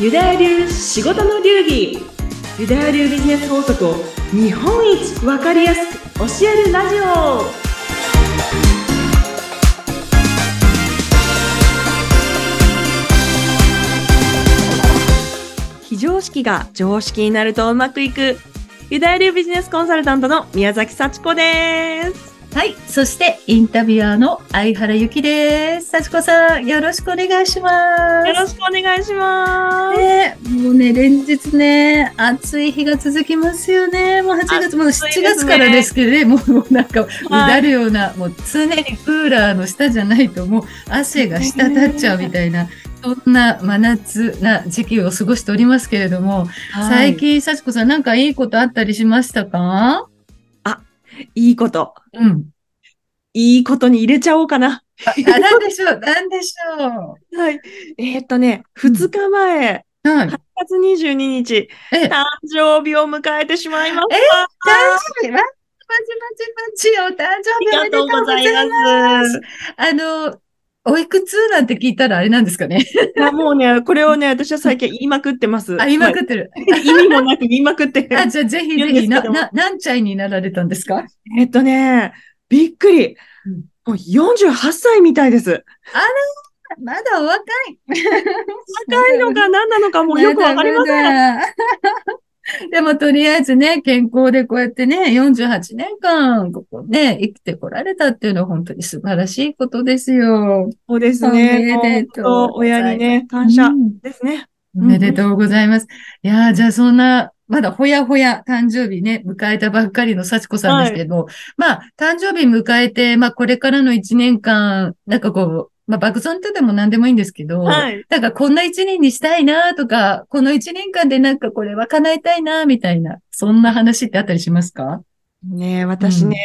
ユダヤ流仕事の流儀。ユダヤ流ビジネス法則を日本一わかりやすく教えるラジオ。非常識が常識になるとうまくいく。ユダヤ流ビジネスコンサルタントの宮崎幸子です。はい。そして、インタビュアーの相原ゆきです。幸子さん、よろしくお願いします。よろしくお願いします、ね、もうね、連日ね、暑い日が続きますよね。もう8月、もう7月からですけどね、もう もうなんか、うだるような、もう常にクーラーの下じゃないと、もう汗が滴っちゃうみたいな、そんな真夏な時期を過ごしておりますけれども、最近、幸子さん、なんかいいことあったりしましたか？いいこと。うん。いいことに入れちゃおうかな。なんでしょう、なんでしょはい。えーっとね、2日前、う。はい。8月22日、え、誕生日を迎えてしまいました。え？誕生日、ま、まちまちまち、お誕生日おめでとうございます。あの、おいくつなんて聞いたらあれなんですかね。いやもうね、これをね、私は最近言いまくってます。あ、言いまくってる。まあ意味もなく 言いまくって。あ、じゃあぜひ言ぜひ、な、な、何歳になられたんですか？えっとね、びっくり。うんもう48歳みたいです。まだお若い。若いのか何なのかもうよくわかりません。ん。でもとりあえずね、健康でこうやってね、48年間、ここね、生きてこられたっていうのは本当に素晴らしいことですよ。そうですおめね。でとう親にね、感謝うんですね。おめでとうございます。いやーじゃあそんな、まだほやほや誕生日ね、迎えたばっかりの幸子さんですけど、まあ、誕生日迎えて、まあ、これからの一年間、なんかこう、まあ、爆損ってでも何でもいいんですけど、はい。なんかこんな一年にしたいなとか、この一年間でなんかこれは叶えたいなみたいな、そんな話ってあったりしますか？ね私ね、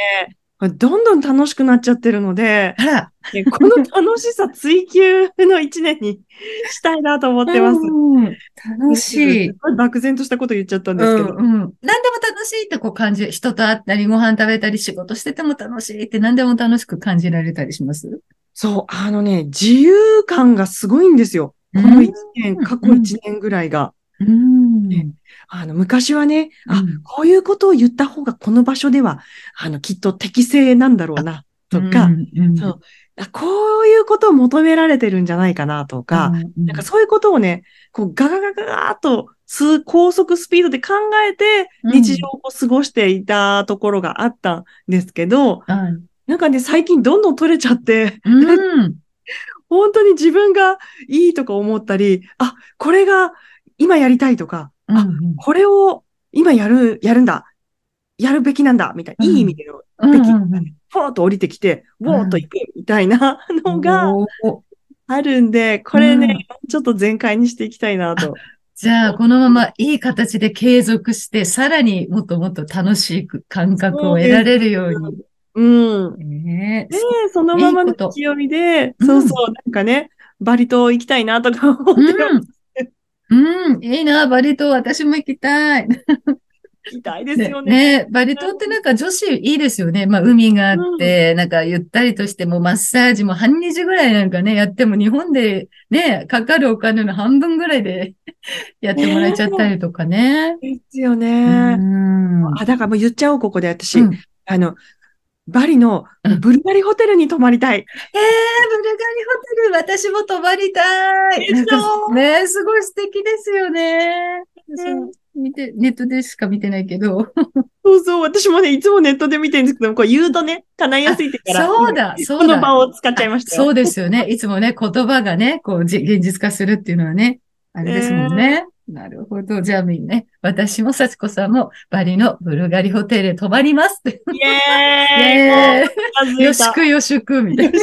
どんどん楽しくなっちゃってるので、この楽しさ追求の一年にしたいなと思ってます。うん楽しい。漠然としたこと言っちゃったんうですけど。んうん。何でも楽しいってこう感じ、人と会ったり、ご飯食べたり、仕事してても楽しいって何でも楽しく感じられたりします？そう、あのね、自由感がすごいんですよ。この一年、過去一年ぐらいが。うん。ねあの、昔はね、あうん、こういうことを言った方がこの場所では、あの、きっと適正なんだろうな、とか、うん、うん。そう。あこういうことを求められてるんじゃないかな、とか、うんなんかそういうことをね、こうガガガガガーっとす高速スピードで考えてうん日常を過ごしていたところがあったんですけど、はいなんかね、最近どんどん取れちゃって、うん。本当に自分がいいとか思ったり、あ、これが今やりたいとか、あ、うんこれを今やる、やるんだ。やるべきなんだ。みたいな、うんいい意味でのうんべきうんがね、フォーッと降りてきて、ウォーッと行くみたいなのが あるんで、これね、ちょっと全開にしていきたいなと。じゃあ、このままいい形で継続して、さらにもっともっと楽しい感覚を得られるように。うん。ねえで、そのままのいいいで、うんそうそう、なんかね、バリ島行きたいなとか思って。うん。うん。いいな、バリ島、私も行きたい。行きたいですよね。ねねバリ島ってなんか女子いいですよね。まあ、海があって、なんかゆったりとしてもマッサージも半日ぐらいなんかね、やっても日本でね、かかるお金の半分ぐらいで やってもらえちゃったりとかね。ですようね。ん。あ、だからもう言っちゃおう、ここで私。うんあの、バリのうんブルガリホテルに泊まりたい。えー、ブルガリホテル、私も泊まりたい。ね、すごい素敵ですよね。うん見て、ネットでしか見てないけど。そうそう、私もね、いつもネットで見てるんですけど、こう言うとね、叶いやすいってから、そうだ、今そうだ。この場を使っちゃいましたよ。そうですよね。いつもね、言葉がね、こう、じ現実化するっていうのはね、あれですもんね。なるほど。じゃあみんなね、私も幸子さんもバリのブルガリホテルへ泊まりますって。イエーイイよしくよしく、みたいな。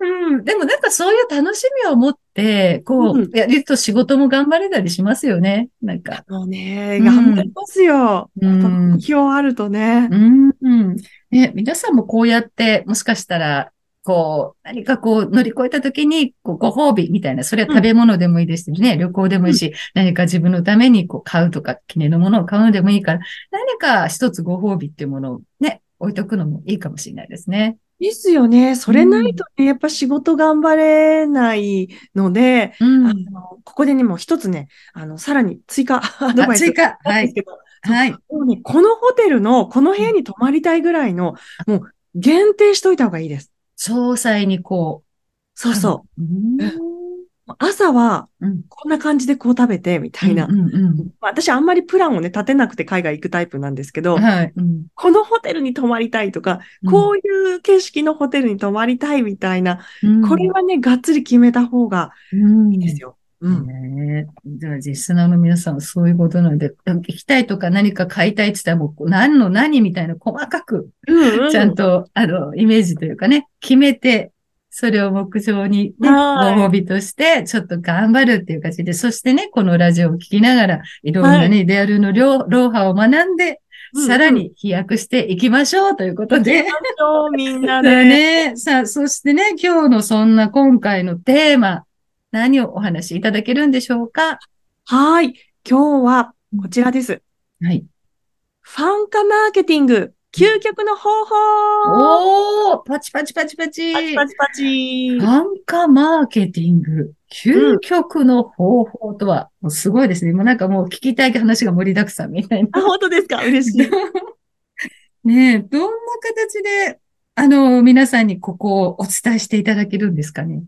うん。でもなんかそういう楽しみを持って、こうう、やると仕事も頑張れたりしますよね。なんか。もうね、うん頑張りますよ。うん目標あるとねう。ん。うん。ね、皆さんもこうやって、もしかしたら、こう、何かこう乗り越えた時に、こう、ご褒美みたいな、それは食べ物でもいいですしね、旅行でもいいし、何か自分のためにこう買うとか、記念のものを買うのでもいいから、何か一つご褒美っていうものをね、置いとくのもいいかもしれないですね。ですよね。それないとね、やっぱ仕事頑張れないので、うん。あのここでね、もう一つね、あの、さらに追加アドバイス追加。はい。もうね、このホテルの、この部屋に泊まりたいぐらいの、もう限定しといた方がいいです。詳細にこう。そうそう。朝は、うん。こんな感じでこう食べて、みたいな。私あんまりプランをね、立てなくて海外行くタイプなんですけど、うん。はい。うん。このホテルに泊まりたいとか、こういう景色のホテルに泊まりたいみたいな、うん、これはね、がっつり決めた方がうん、いいですよ。うん。ねえ。じゃあ、リスナーの皆さんはそういうことなので、行きたいとか何か買いたいって言ったらもう何の何みたいな細かく、うんうんちゃんと、あの、イメージというかね、決めて、それを目標に、ね、ごはい褒美として、ちょっと頑張るっていう感じで、そしてね、このラジオを聞きながら、いろんなね、はレアルの両ローハを学んで、うんさらに飛躍していきましょうということで。みんなだで。ね。さあ、そしてね、今日のそんな今回のテーマ、何をお話しいただけるんでしょうか？はい。今日はこちらです。はい。ファン化マーケティング、究極の方法おーパチパチパチパチパチパチパチ。単価マーケティング、究極の方法とは、もうすごいですね。もうなんかもう聞きたい話が盛りだくさんみたいな。あ、本当ですか？嬉しい。ねえ、どんな形で、あの、皆さんにここをお伝えしていただけるんですかね？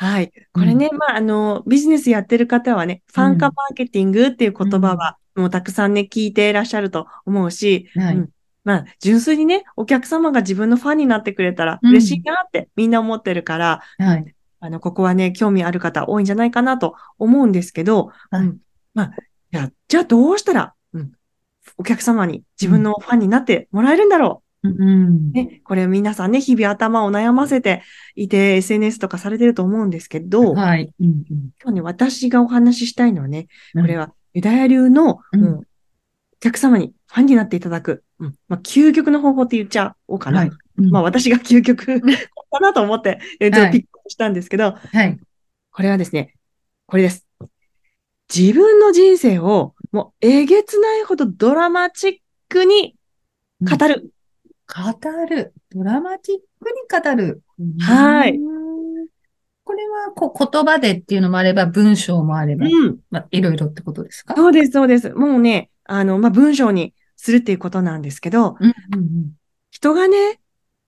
はい。これね、まあ、あの、ビジネスやってる方はね、ファン化マーケティングっていう言葉は、もうたくさんね、聞いていらっしゃると思うし、はい。うん。まあ、純粋にね、お客様が自分のファンになってくれたらうん。嬉しいなってみんな思ってるから、はい。あの、ここはね、興味ある方多いんじゃないかなと思うんですけど、はい。うん。まあ、じゃあ、じゃあどうしたら、うん、お客様に自分のファンになってもらえるんだろうんう。。ね、これ皆さんね、日々頭を悩ませていて、SNS とかされてると思うんですけど、はい。うん今日ね、私がお話ししたいのはね、うんこれはユダヤ流の、うんお客様にファンになっていただく、うんまあ、究極の方法って言っちゃおうかな。はい。うんまあ、私が究極 かなと思って、えっとはいピックしたんですけど、はい。これはですね、これです。自分の人生をもうえげつないほどドラマチックに語る。語る。ドラマチックに語る。はいうん。これは、こう、言葉でっていうのもあれば、文章もあれば、うん。まあ、いろいろってことですか？そうです、そうです。もうね、あの、まあ、文章にするっていうことなんですけど、うんうん人がね、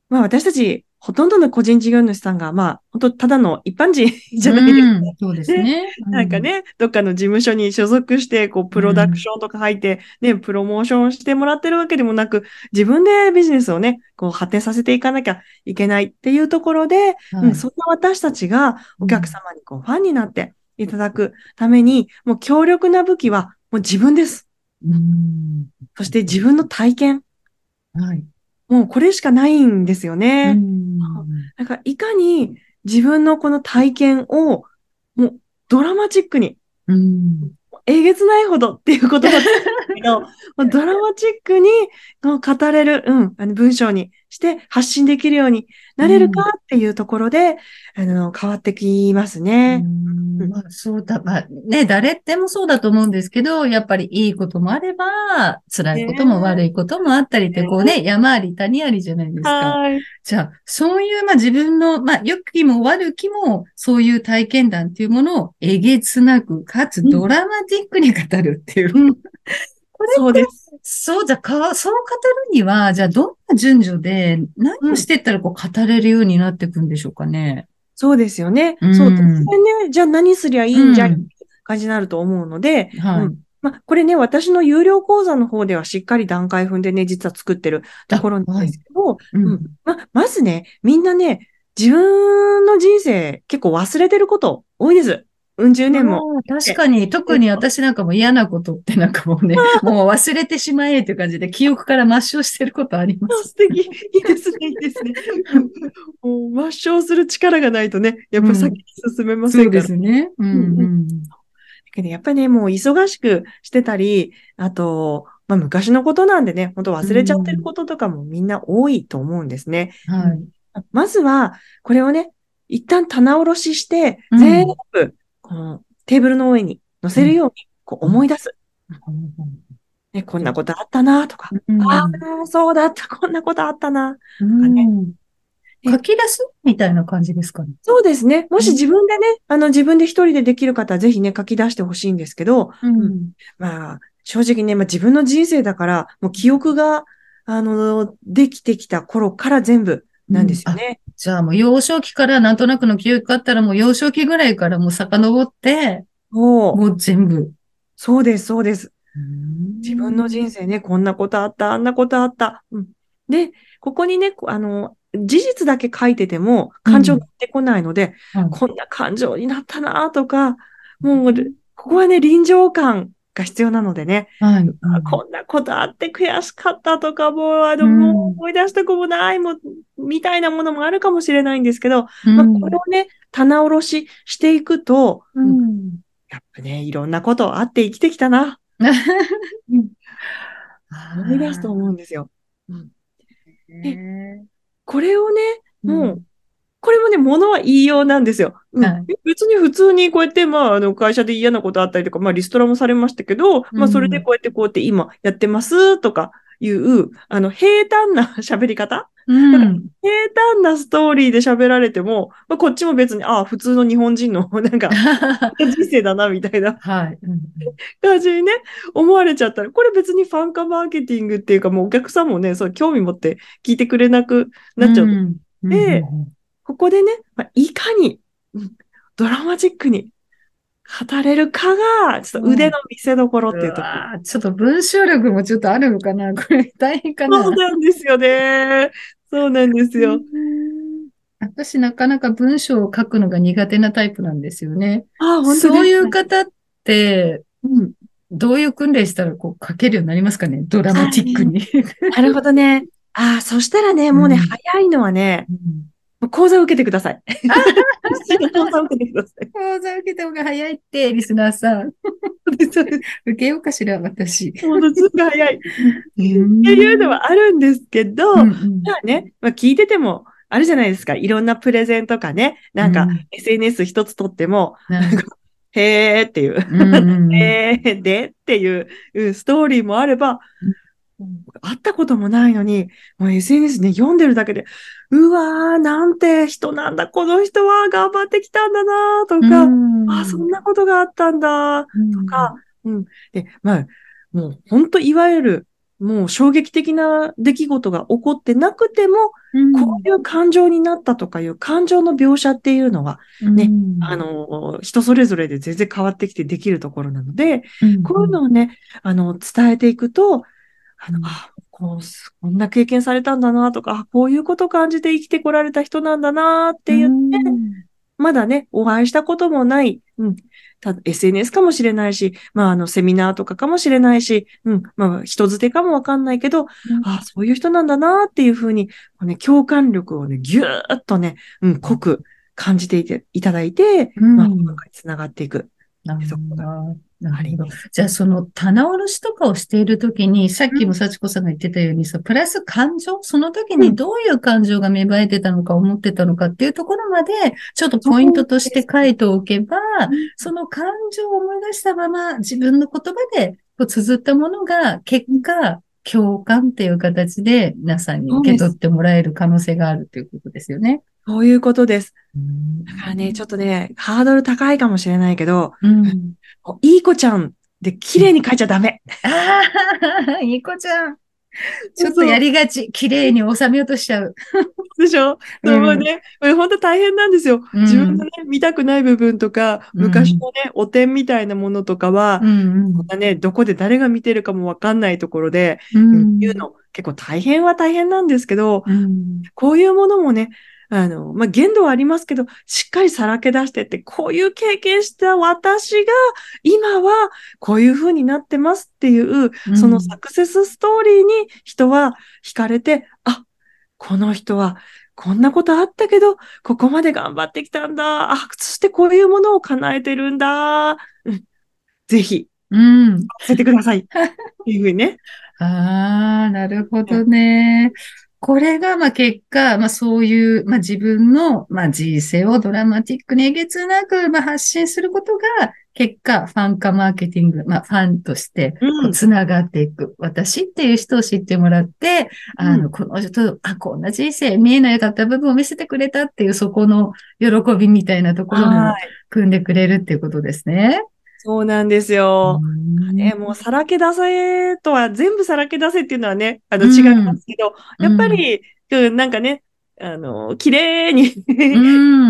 まあ私たち、ほとんどの個人事業主さんが、まあ、本当ただの一般人じゃないですか。うんそうですね。なんかね、どっかの事務所に所属して、こう、プロダクションとか入って、ね、プロモーションしてもらってるわけでもなく、自分でビジネスをね、こう、発展させていかなきゃいけないっていうところで、うん、そんな私たちがお客様にこう、ファンになっていただくために、もう強力な武器は、もう自分です。うんそして自分の体験。はい。もうこれしかないんですよね。うんなんか、いかに自分のこの体験を、もうドラマチックに、うんえげつないほどっていうことだったんですけど、ドラマチックに語れる、うん、あの文章にして発信できるようになれるかっていうところで、あの、変わってきますね。うんまあ、そうだ、まあね、誰でもそうだと思うんですけど、やっぱりいいこともあれば、辛いこともね悪いこともあったりって、こうね、山あり谷ありじゃないですか。はい。じゃあ、そういう、まあ自分の、まあ良きも悪きも、そういう体験談っていうものをえげつなく、かつうんドラマティックに語るっていう。うん これそうです。そう、じゃあか、そう語るには、じゃあどんな順序で何をしていったらこう語れるようになっていくんでしょうかね。そうですよね。うんそう、突然ね、じゃあ何すりゃいいんじゃい、うん感じになると思うので、はい。うんまあ、これね、私の有料講座の方ではしっかり段階踏んでね、実は作ってるところなんですけど、うんうんま、まずね、みんなね、自分の人生結構忘れてること多いです。うん十年も。確かに、特に私なんかも嫌なことってなんかもうね、もう忘れてしまえっていう感じで記憶から抹消してることあります。素敵。いいですね、いいですね。もう抹消する力がないとね、やっぱ先に進めませそうんから。ですね。うんうん。だけどやっぱりね、もう忙しくしてたり、あと、まあ昔のことなんでね、本当忘れちゃってることとかもみんな多いと思うんですね。はい。まずは、これをね、一旦棚卸しして、うん全部、このテーブルの上に乗せるように、こう思い出す。ね、こんなことあったなとか、うんああ、そうだった、こんなことあったな。うん書き出すみたいな感じですかね。そうですね。もし自分でね、あの、自分で一人でできる方はぜひね、書き出してほしいんですけど、うん。まあ、正直ね、まあ自分の人生だから、もう記憶が、あの、できてきた頃から全部なんですよね。じゃあもう幼少期からなんとなくの記憶があったらもう幼少期ぐらいからもう遡って。もう全部。そうです、そうです。自分の人生。生ね、こんなことあった、あんなことあった。うん、で、ここにね、こあの、事実だけ書いてても感情が出てこないので、はいこんな感情になったなとか、もう、ここはね、臨場感が必要なのでね、はい。あこんなことあって悔しかったとか、もう、あの、うん。もう思い出したくもないもん、みたいなものもあるかもしれないんですけど、うん。まあ、これをね、棚卸ししていくと、ううん。ん。やっぱね、いろんなことあって生きてきたな、思い出すと思うんですよ。うん。ねこれをね、もう、うんこれもね、ものは言いようなんですよ。うん。はい。別に普通にこうやって、まあ、あの、会社で嫌なことあったりとか、まあ、リストラもされましたけど、まあ、それでこうやってこうやって今やってますとかいう、あの、平坦な喋り方？うん。平坦なストーリーで喋られても、まあ、こっちも別に、ああ、普通の日本人の、なんか、人生だな、みたいな。はい。うん感じにね、思われちゃったら、これ別にファン化マーケティングっていうか、もうお客さんもね、そう興味持って聞いてくれなくなっちゃう。とん。でうんここでね、まあ、いかに、うんドラマチックに語れるかが、ちょっと腕の見せ所っていうところ。わーちょっと文章力もちょっとあるのかなこれ 大変かなそうなんですよね。そうなんですよ。うん私なかなか文章を書くのが苦手なタイプなんですよね。ああ、本当そういう方って、うん。どういう訓練したらこう書けるようになりますかね？ドラマチックに。なるほどね。ああ、そしたらね、もうね、うん早いのはね、うん講座を受けてください。講座を受けてください。講座受けた方が早いって、リスナーさん。受けようかしら、私。ものすごく早い。っってていうのはあるんですけど、うんうんまあね、まあ、聞いてても、あるじゃないですか。いろんなプレゼンとかね。なんかうん、SNS 一つとっても、へーっていう、うんうんうん へーでっていううんストーリーもあれば、会ったこともないのに、もう SNS ね、読んでるだけで、うわー、なんて人なんだ、この人は頑張ってきたんだなとか、うん。あ、そんなことがあったんだ、とか、うん。で、まあ、もう本当いわゆる、もう衝撃的な出来事が起こってなくても、うん。こういう感情になったとかいう感情の描写っていうのは、ねうん。あの、人それぞれで全然変わってきてできるところなので、うん。こういうのをね、あの、伝えていくと、あの、うん。あ、こう、こんな経験されたんだなとか、あこういうことを感じて生きてこられた人なんだなって言って、まだね、お会いしたこともない、うん、た SNS かもしれないし、まあ、あの、セミナーとかかもしれないし、うん、まあ、人づてかもわかんないけど、あそういう人なんだなっていうふうに、ね、共感力をね、ぎゅーっとね、うん、濃く感じていていただいて、うん。まあ、つながっていく。なるほど。なるほど。じゃあ、その棚卸しとかをしているときに、さっきも幸子さんが言ってたようにさ、プラス感情？その時にどういう感情が芽生えてたのか、思ってたのかっていうところまで、ちょっとポイントとして書いておけば、その感情を思い出したまま、自分の言葉でこう綴ったものが、結果、共感っていう形で皆さんに受け取ってもらえる可能性があるということですよね。そういうことです。うんだからね、ちょっとね、ハードル高いかもしれないけど、うん。いい子ちゃんで綺麗に書いちゃダメ。ああ、いい子ちゃん。ちょっとやりがち。綺麗に収めようとしちゃう。でしょ、うんでもね、これ本当大変なんですよ。うん自分のね、見たくない部分とか、うん昔のね、お点みたいなものとかは、んまたね、どこで誰が見てるかもわかんないところで、うん言うの結構大変は大変なんですけど、うんこういうものもね、あの、まあ、限度はありますけど、しっかりさらけ出してって、こういう経験した私が、今はこういう風になってますっていう、うんそのサクセスストーリーに人は惹かれて、あ、この人はこんなことあったけど、ここまで頑張ってきたんだ。あ、そしてこういうものを叶えてるんだ。うん、ぜひ、うん。させてください。っていうふうにね。ああ、なるほどね。これが、まあ、結果、まあ、そういう、まあ、自分の、まあ、人生をドラマティックにえげつなく、まあ、発信することが、結果、ファン化マーケティング、まあ、ファンとして、つながっていく。私っていう人を知ってもらって、あの、うんこの人、あ、こんな人生見えなかった部分を見せてくれたっていう、そこの喜びみたいなところにもはい。組んでくれるっていうことですね。そうなんですよ。うん。ね、もうさらけ出せとは、全部さらけ出せっていうのはね、あの、うん。違いますけど、やっぱり、うんなんかね、あの、綺麗に、綺う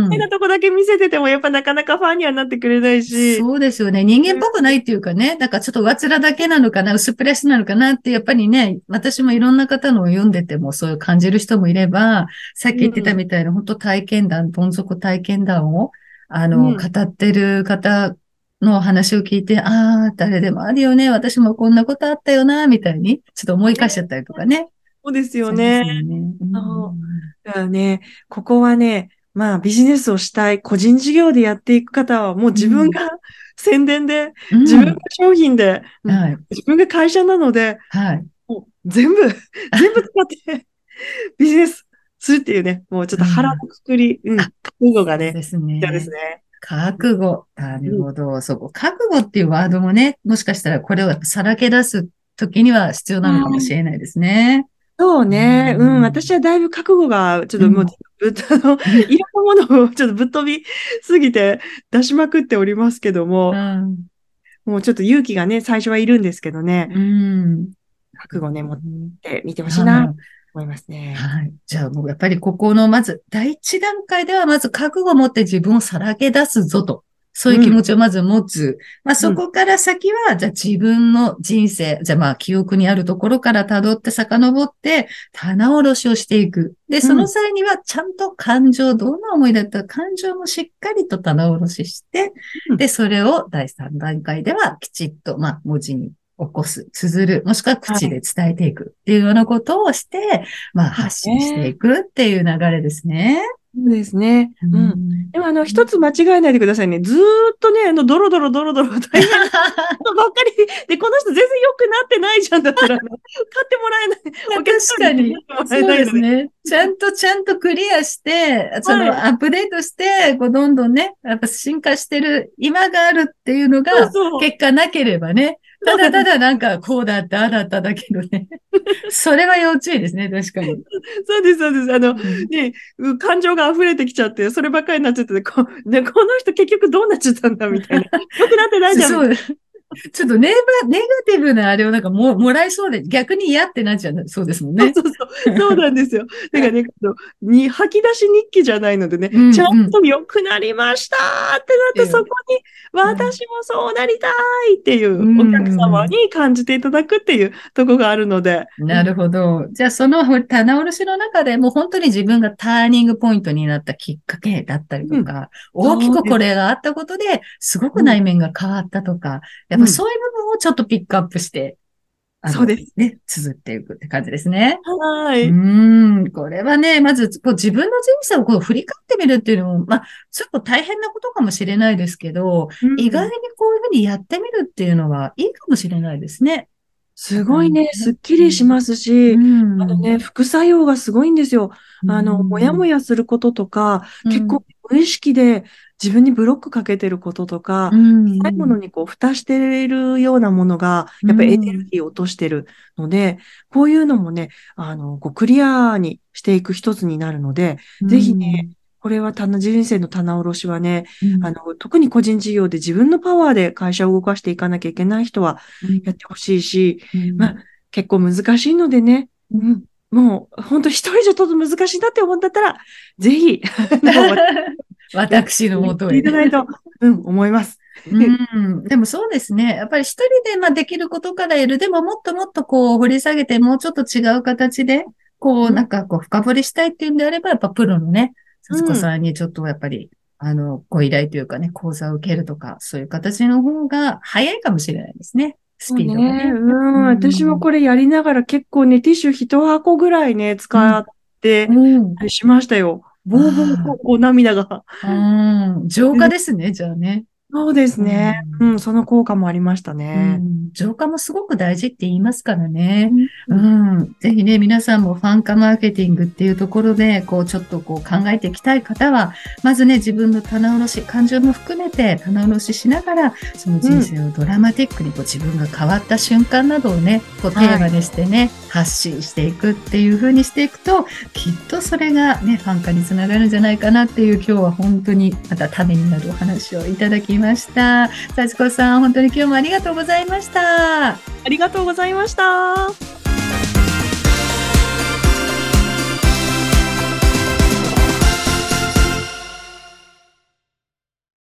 ん。麗なとこだけ見せてても、やっぱなかなかファンにはなってくれないし、そうですよね。人間っぽくないっていうかね、なんかちょっと上面だけなのかな、薄っぺらしなのかなって、やっぱりね、私もいろんな方のを読んでてもそういう感じる人もいれば、さっき言ってたみたいな、本当体験談、どん底体験談を、あの、うん。語ってる方の話を聞いて、ああ、誰でもあるよね、私もこんなことあったよな、みたいに、ちょっと思い返しちゃったりとかね。そうですよね。うんそだからね、ここはね、まあビジネスをしたい、個人事業でやっていく方は、もう自分が宣伝で、うん自分が商品で、うんはい。自分が会社なので、はい。もう全部、全部使ってビジネスするっていうね、もうちょっと腹のくくり、うん、あ覚悟がね、ですね。ですね。覚悟。なるほど。そこ。覚悟っていうワードもね、もしかしたらこれをさらけ出す時には必要なのかもしれないですね。そうね、ううんん、私はだいぶ覚悟が、ちょっともう、うんぶっ、あの、いろんなものをちょっとぶっ飛びすぎて出しまくっておりますけども、うん。もうちょっと勇気がね、最初はいるんですけどね、うん。覚悟ね、持っうんてみてほしいな、と思いますね。はい。じゃあもうやっぱりここのまず第一段階ではまず覚悟を持って自分をさらけ出すぞと。そういう気持ちをまず持つ。まあそこから先は、じゃあ自分の人生、じゃあまあ記憶にあるところから辿って遡って棚卸しをしていく。で、その際にはちゃんと感情、どんな思いだったら感情もしっかりと棚卸しして、うんで、それを第三段階ではきちっと、まあ文字に起こす、綴る、もしくは口で伝えていくっていうようなことをして、まあ発信していくっていう流れですね。そうですね。う。うんん。でも、あの、一つ間違えないでくださいね。ずーっとね、あの、ドロドロドロドロ大変なことばっかり。で、この人全然良くなってないじゃんだったら、買ってもらえない。お客さんにそうで。ですね。ちゃんとちゃんとクリアして、そはいのアップデートして、こうどんどんね、やっぱ進化してる今があるっていうのが。結果なければね、ただただなんかこうだった、ああだっただけどね。それは要注意ですね、確かに。そうです、そうです。あの、うんね、う感情が溢れてきちゃって、そればっかりになっちゃってて、こでこの人結局どうなっちゃったんだみたいな。良くなってないじゃん。そう。ちょっとネバネガティブなあれをなんかももらいそうで、逆に嫌ってなっちゃう。そうですもんね。そうそうそう。なんですよ。だからね、に吐き出し日記じゃないのでね、うんちゃんと良くなりましたってなって、うんそこに私もそうなりたいっていううんお客様に感じていただくっていうとこがあるので。なるほど。じゃあ、その棚卸しの中でもう本当に自分がターニングポイントになったきっかけだったりとか、大きくこれがあったことで、すごく内面が変わったとか、やっぱそういう部分をちょっとピックアップして、あのそうです。ね、綴っていくって感じですね。うはい。ーん、これはね、まずこう自分の人生をこう振り返ってみるっていうのも、まあ、ちょっと大変なことかもしれないですけど、意外にこういうふうにやってみるっていうのはいいかもしれないですね。すごいね、すっきりしますし、んあのね、副作用がすごいんですよ。あの、もやもや、やすることとか、うん結構無意識で自分にブロックかけてることとか、うん。ないものにこう、蓋しているようなものが、やっぱりエネルギーを落としてるので、こういうのもね、あの、こうクリアにしていく一つになるので、ぜひね、これは棚、人生の棚卸しはね、うん、あの、特に個人事業で自分のパワーで会社を動かしていかなきゃいけない人はうん。やってほしいし、うん。まあ、結構難しいのでね、うん、もう、本当一人じゃちょっと難しいなって思うんだったら、ぜひ、私のもとへい。ただいと、うん、思います。うん、でもそうですね。やっぱり一人でまあできることからやる。でももっともっとこう掘り下げて、もうちょっと違う形で、こううんなんかこう深掘りしたいっていうんであれば、やっぱプロのね、うんさつこさんにちょっとやっぱり、あの、ご依頼というかね、講座を受けるとか、そういう形の方が早いかもしれないですね。スピードがね。うん、私もこれやりながら結構ね、ティッシュ一箱ぐらいね、使ってしましたよ。ボーボーこうこう涙が。うん。浄化ですね、じゃあね。そうですね。うん、その効果もありましたね。うん浄化もすごく大事って言いますからね。ううんん。ぜひね、皆さんもファン化マーケティングっていうところで、こう、ちょっとこう考えていきたい方は、まずね、自分の棚卸し、感情も含めて棚卸ししながら、その人生をドラマティックにこう自分が変わった瞬間などをね、こうテーマにしてね、発信していくっていう風にしていくと、きっとそれがね、ファン化につながるんじゃないかなっていう、今日は本当にまたためになるお話をいただきました。幸子さん、本当に今日もありがとうございました。ありがとうございました。